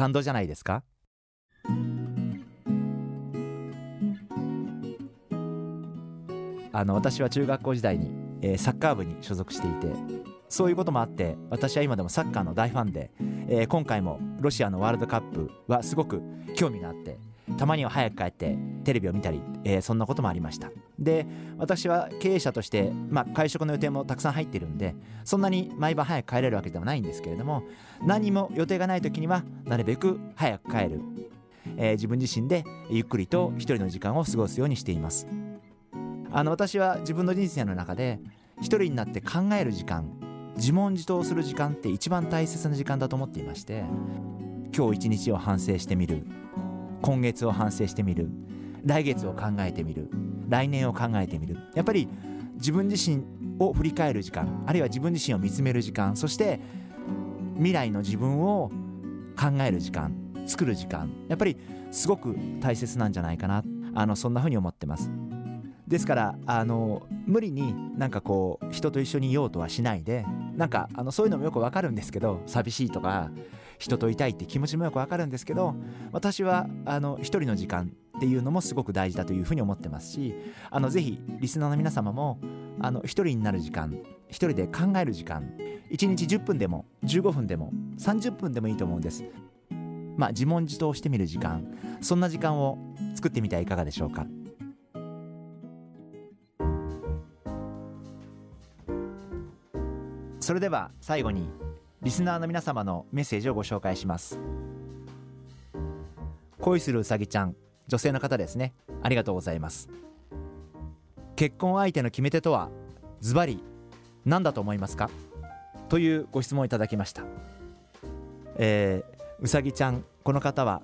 感動じゃないですか？あの私は中学校時代に、えー、サッカー部に所属していてそういうこともあって私は今でもサッカーの大ファンで、えー、今回もロシアのワールドカップはすごく興味があってたまには早く帰ってテレビを見たり、えー、そんなこともありました。で私は経営者として、まあ、会食の予定もたくさん入ってるんでそんなに毎晩早く帰れるわけでもないんですけれども何も予定がない時にはなるべく早く帰る、えー、自分自身でゆっくりと一人の時間を過ごすようにしています。あの私は自分の人生の中で一人になって考える時間自問自答する時間って一番大切な時間だと思っていまして今日一日を反省してみる。今月を反省してみる。来月を考えてみる。来年を考えてみる。やっぱり自分自身を振り返る時間あるいは自分自身を見つめる時間そして未来の自分を考える時間作る時間やっぱりすごく大切なんじゃないかな。あのそんな風に思ってます。ですからあの無理になんかこう人と一緒にいようとはしないでなんかあのそういうのもよくわかるんですけど寂しいとか人といたいって気持ちもよくわかるんですけど私はあの一人の時間っていうのもすごく大事だというふうに思ってますしあのぜひリスナーの皆様もあの一人になる時間一人で考える時間1日10分でも15分でも30分でもいいと思うんです。まあ自問自答してみる時間そんな時間を作ってみてはいかがでしょうか。それでは最後にリスナーの皆様のメッセージをご紹介します。恋するうさぎちゃん女性の方ですね。ありがとうございます。結婚相手の決め手とはズバリ何だと思いますか？というご質問をいただきました。えー、うさぎちゃんこの方は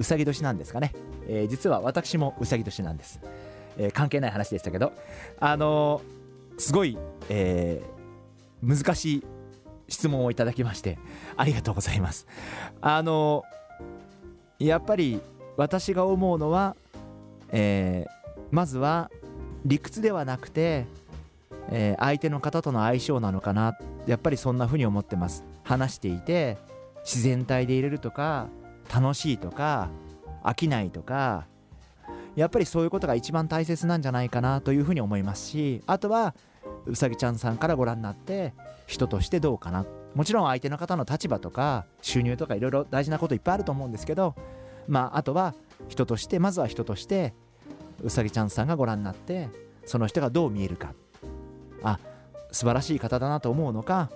うさぎ年なんですかね、えー、実は私もうさぎ年なんです、えー、関係ない話でしたけど。あのー、すごい、えー、難しい質問をいただきましてありがとうございます。あのやっぱり私が思うのは、えー、まずは理屈ではなくて、えー、相手の方との相性なのかなやっぱりそんな風に思ってます。話していて自然体でいれるとか楽しいとか飽きないとかやっぱりそういうことが一番大切なんじゃないかなというふうに思いますしあとはうさぎちゃんさんからご覧になって人としてどうかな。もちろん相手の方の立場とか収入とかいろいろ大事なこといっぱいあると思うんですけどまああとは人としてまずは人としてうさぎちゃんさんがご覧になってその人がどう見えるか。あ素晴らしい方だなと思うのか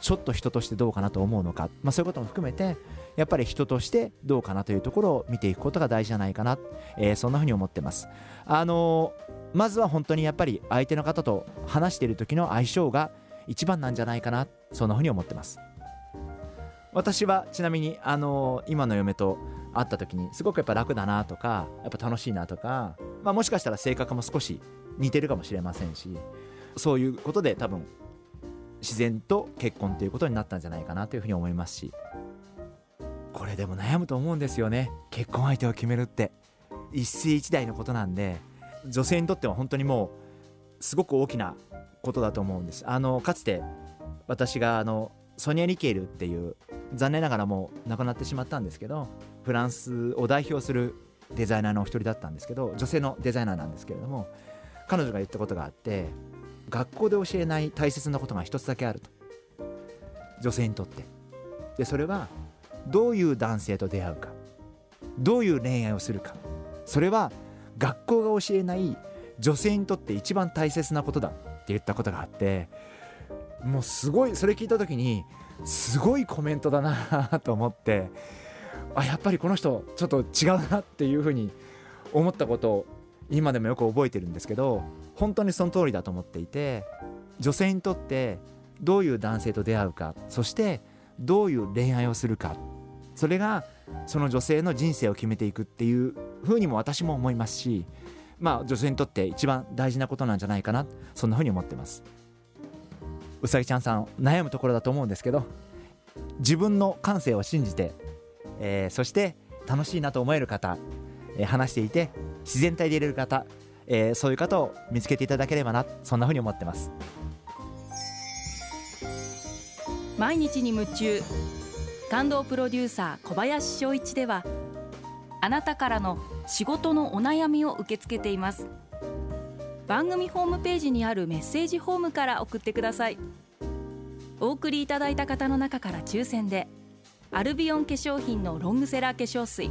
ちょっと人としてどうかなと思うのか、まあ、そういうことも含めてやっぱり人としてどうかなというところを見ていくことが大事じゃないかな、えー、そんなふうに思ってます。あのー、まずは本当にやっぱり相手の方と話している時の相性が一番なんじゃないかな。そんなふうに思ってます。私はちなみにあのー、今の嫁と会った時にすごくやっぱ楽だなとかやっぱ楽しいなとか、まあ、もしかしたら性格も少し似てるかもしれませんしそういうことで多分自然と結婚ということになったんじゃないかなというふうに思いますしこれでも悩むと思うんですよね。結婚相手を決めるって。一世一代のことなんで女性にとっては本当にもうすごく大きなことだと思うんです。あのかつて私があのソニア・リケールっていう残念ながらもう亡くなってしまったんですけどフランスを代表するデザイナーのお一人だったんですけど女性のデザイナーなんですけれども彼女が言ったことがあって学校で教えない大切なことが一つだけあると。女性にとって。でそれはどういう男性と出会うか。どういう恋愛をするか。それは学校が教えない女性にとって一番大切なことだ。って言ったことがあって。もうすごいそれ聞いた時にすごいコメントだなと思って。あやっぱりこの人ちょっと違うなっていうふうに思ったことを今でもよく覚えてるんですけど本当にその通りだと思っていて女性にとってどういう男性と出会うかそしてどういう恋愛をするかそれがその女性の人生を決めていくっていうふうにも私も思いますしまあ女性にとって一番大事なことなんじゃないかなそんなふうに思ってます。うさぎちゃんさん悩むところだと思うんですけど自分の感性を信じて、えー、そして楽しいなと思える方、えー、話していて自然体でいれる方、えー、そういう方を見つけていただければなそんなふうに思ってます。毎日に夢中。感動プロデューサー小林翔一ではあなたからの仕事のお悩みを受け付けています。番組ホームページにあるメッセージホームから送ってください。お送りいただいた方の中から抽選でアルビオン化粧品のロングセラー化粧水。